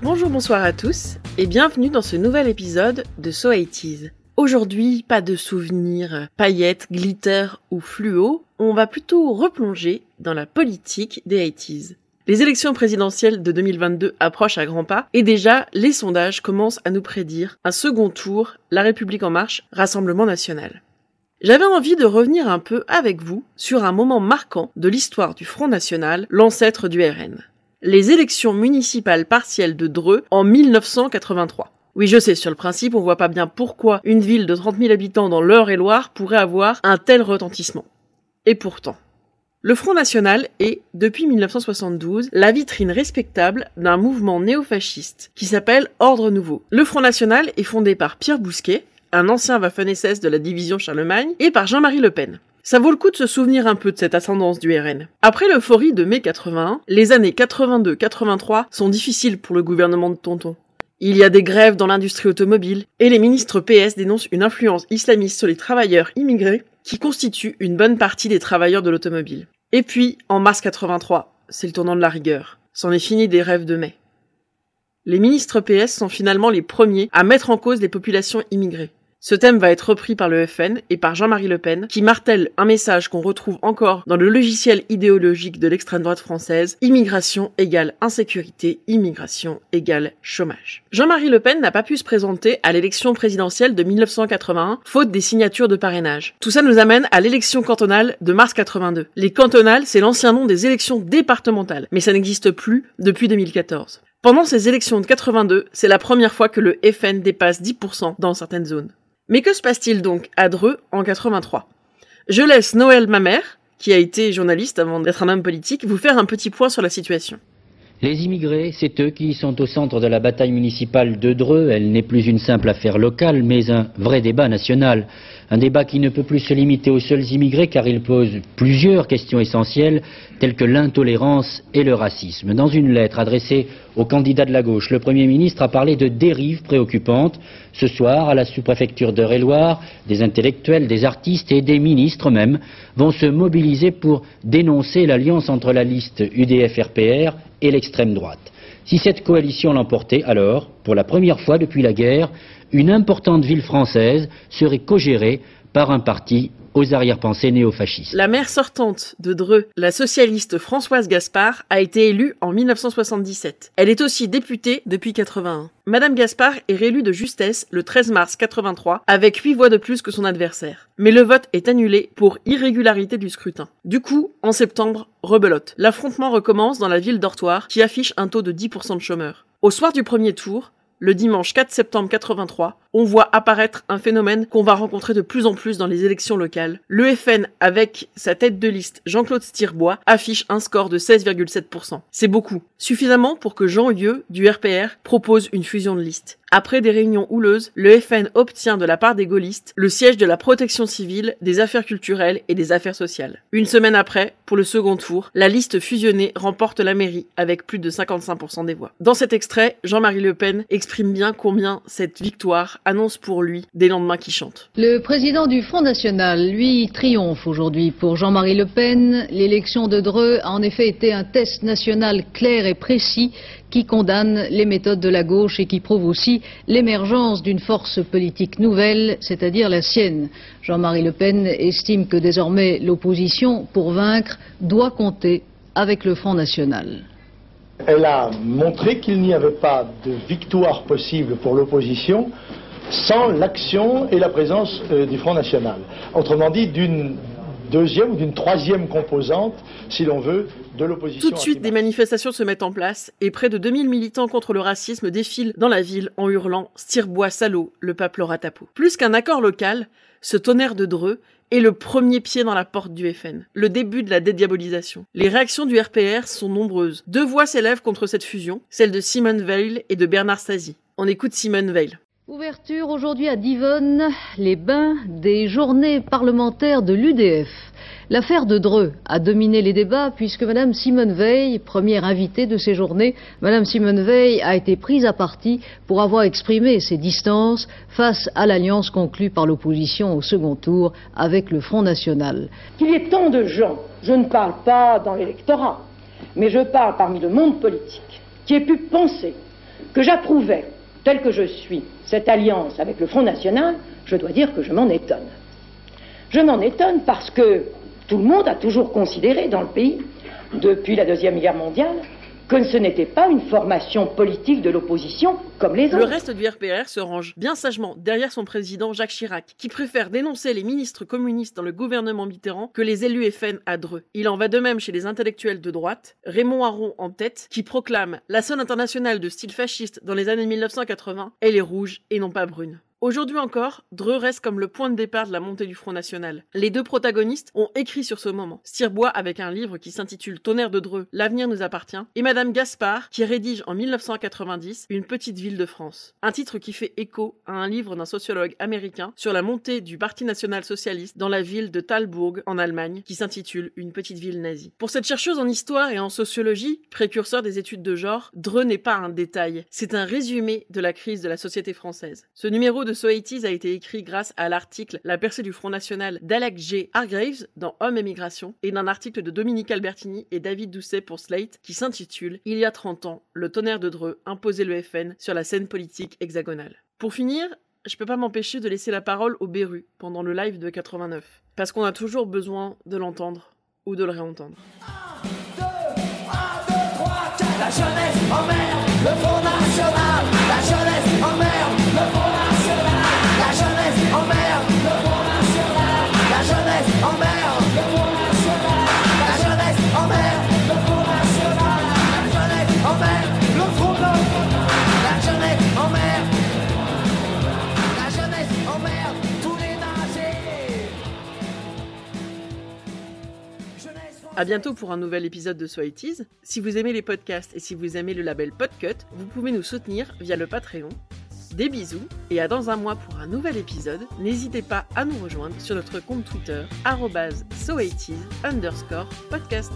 Bonjour, bonsoir à tous et bienvenue dans ce nouvel épisode de So 80 Aujourd'hui, pas de souvenirs paillettes, glitter ou fluo, on va plutôt replonger dans la politique des 80s. Les élections présidentielles de 2022 approchent à grands pas et déjà les sondages commencent à nous prédire un second tour, La République en marche, Rassemblement national. J'avais envie de revenir un peu avec vous sur un moment marquant de l'histoire du Front National, l'ancêtre du RN. Les élections municipales partielles de Dreux en 1983. Oui, je sais, sur le principe, on voit pas bien pourquoi une ville de 30 000 habitants dans l'Eure-et-Loire pourrait avoir un tel retentissement. Et pourtant. Le Front National est, depuis 1972, la vitrine respectable d'un mouvement néofasciste qui s'appelle Ordre Nouveau. Le Front National est fondé par Pierre Bousquet, un ancien Waffen-SS de la division Charlemagne, et par Jean-Marie Le Pen. Ça vaut le coup de se souvenir un peu de cette ascendance du RN. Après l'euphorie de mai 81, les années 82-83 sont difficiles pour le gouvernement de Tonton. Il y a des grèves dans l'industrie automobile, et les ministres PS dénoncent une influence islamiste sur les travailleurs immigrés qui constituent une bonne partie des travailleurs de l'automobile. Et puis, en mars 83, c'est le tournant de la rigueur. C'en est fini des rêves de mai. Les ministres PS sont finalement les premiers à mettre en cause les populations immigrées. Ce thème va être repris par le FN et par Jean-Marie Le Pen, qui martèle un message qu'on retrouve encore dans le logiciel idéologique de l'extrême droite française, immigration égale insécurité, immigration égale chômage. Jean-Marie Le Pen n'a pas pu se présenter à l'élection présidentielle de 1981, faute des signatures de parrainage. Tout ça nous amène à l'élection cantonale de mars 82. Les cantonales, c'est l'ancien nom des élections départementales, mais ça n'existe plus depuis 2014. Pendant ces élections de 82, c'est la première fois que le FN dépasse 10% dans certaines zones. Mais que se passe-t-il donc à Dreux en 83 Je laisse Noël Mamère, qui a été journaliste avant d'être un homme politique, vous faire un petit point sur la situation. Les immigrés, c'est eux qui sont au centre de la bataille municipale de Dreux. Elle n'est plus une simple affaire locale, mais un vrai débat national. Un débat qui ne peut plus se limiter aux seuls immigrés car il pose plusieurs questions essentielles telles que l'intolérance et le racisme. Dans une lettre adressée aux candidats de la gauche, le Premier ministre a parlé de dérives préoccupantes. Ce soir, à la sous-préfecture d'Eure-et-Loire, des intellectuels, des artistes et des ministres même vont se mobiliser pour dénoncer l'alliance entre la liste UDF-RPR et l'extrême droite. Si cette coalition l'emportait, alors, pour la première fois depuis la guerre, une importante ville française serait co-gérée par un parti aux arrière-pensées néofascistes. La maire sortante de Dreux, la socialiste Françoise Gaspard, a été élue en 1977. Elle est aussi députée depuis 81. Madame Gaspard est réélue de justesse le 13 mars 83 avec 8 voix de plus que son adversaire. Mais le vote est annulé pour irrégularité du scrutin. Du coup, en septembre, rebelote. L'affrontement recommence dans la ville d'Ortoire qui affiche un taux de 10% de chômeurs. Au soir du premier tour, le dimanche 4 septembre 83, on voit apparaître un phénomène qu'on va rencontrer de plus en plus dans les élections locales. Le FN, avec sa tête de liste Jean-Claude Stirbois, affiche un score de 16,7%. C'est beaucoup. Suffisamment pour que Jean Lieu, du RPR, propose une fusion de liste. Après des réunions houleuses, le FN obtient de la part des gaullistes le siège de la protection civile, des affaires culturelles et des affaires sociales. Une semaine après, pour le second tour, la liste fusionnée remporte la mairie avec plus de 55% des voix. Dans cet extrait, Jean-Marie Le Pen exprime bien combien cette victoire annonce pour lui des lendemains qui chantent. Le président du Front National, lui, triomphe aujourd'hui. Pour Jean-Marie Le Pen, l'élection de Dreux a en effet été un test national clair et précis qui condamne les méthodes de la gauche et qui prouve aussi l'émergence d'une force politique nouvelle, c'est-à-dire la sienne. Jean-Marie Le Pen estime que désormais l'opposition, pour vaincre, doit compter avec le Front National. Elle a montré qu'il n'y avait pas de victoire possible pour l'opposition sans l'action et la présence euh, du Front National. Autrement dit, d'une deuxième ou d'une troisième composante, si l'on veut, de l'opposition. Tout de suite, des manifestations se mettent en place et près de 2000 militants contre le racisme défilent dans la ville en hurlant Stirbois salaud, le peuple ratapo. Plus qu'un accord local, ce tonnerre de Dreux est le premier pied dans la porte du FN, le début de la dédiabolisation. Les réactions du RPR sont nombreuses. Deux voix s'élèvent contre cette fusion, celle de Simone Veil et de Bernard Stasi. On écoute Simone Veil. Ouverture aujourd'hui à Divonne, les bains des journées parlementaires de l'UDF. L'affaire de Dreux a dominé les débats puisque Madame Simone Veil, première invitée de ces journées, Madame Simone Veil a été prise à partie pour avoir exprimé ses distances face à l'alliance conclue par l'opposition au second tour avec le Front National. Y ait tant de gens, je ne parle pas dans l'électorat, mais je parle parmi le monde politique, qui aient pu penser que j'approuvais, tel que je suis, cette alliance avec le Front National, je dois dire que je m'en étonne. Je m'en étonne parce que tout le monde a toujours considéré dans le pays, depuis la Deuxième Guerre mondiale, que ce n'était pas une formation politique de l'opposition comme les autres. Le reste du RPR se range bien sagement derrière son président Jacques Chirac, qui préfère dénoncer les ministres communistes dans le gouvernement Mitterrand que les élus FN à Dreux. Il en va de même chez les intellectuels de droite, Raymond Aron en tête, qui proclame la sonne internationale de style fasciste dans les années 1980, elle est rouge et non pas brune. Aujourd'hui encore, Dreux reste comme le point de départ de la montée du Front National. Les deux protagonistes ont écrit sur ce moment. Stirbois avec un livre qui s'intitule Tonnerre de Dreux, l'avenir nous appartient, et Madame Gaspard qui rédige en 1990 Une petite ville de France. Un titre qui fait écho à un livre d'un sociologue américain sur la montée du Parti national socialiste dans la ville de Talbourg en Allemagne qui s'intitule Une petite ville nazie. Pour cette chercheuse en histoire et en sociologie, précurseur des études de genre, Dreux n'est pas un détail, c'est un résumé de la crise de la société française. Ce numéro So a été écrit grâce à l'article La percée du Front National d'Alex G. Hargraves dans Homme et Migration et d'un article de Dominique Albertini et David Doucet pour Slate qui s'intitule Il y a 30 ans, le tonnerre de Dreux imposait le FN sur la scène politique hexagonale. Pour finir, je peux pas m'empêcher de laisser la parole au Beru pendant le live de 89 parce qu'on a toujours besoin de l'entendre ou de le réentendre. la jeunesse À bientôt pour un nouvel épisode de So Si vous aimez les podcasts et si vous aimez le label Podcut, vous pouvez nous soutenir via le Patreon. Des bisous et à dans un mois pour un nouvel épisode. N'hésitez pas à nous rejoindre sur notre compte Twitter, so underscore podcast.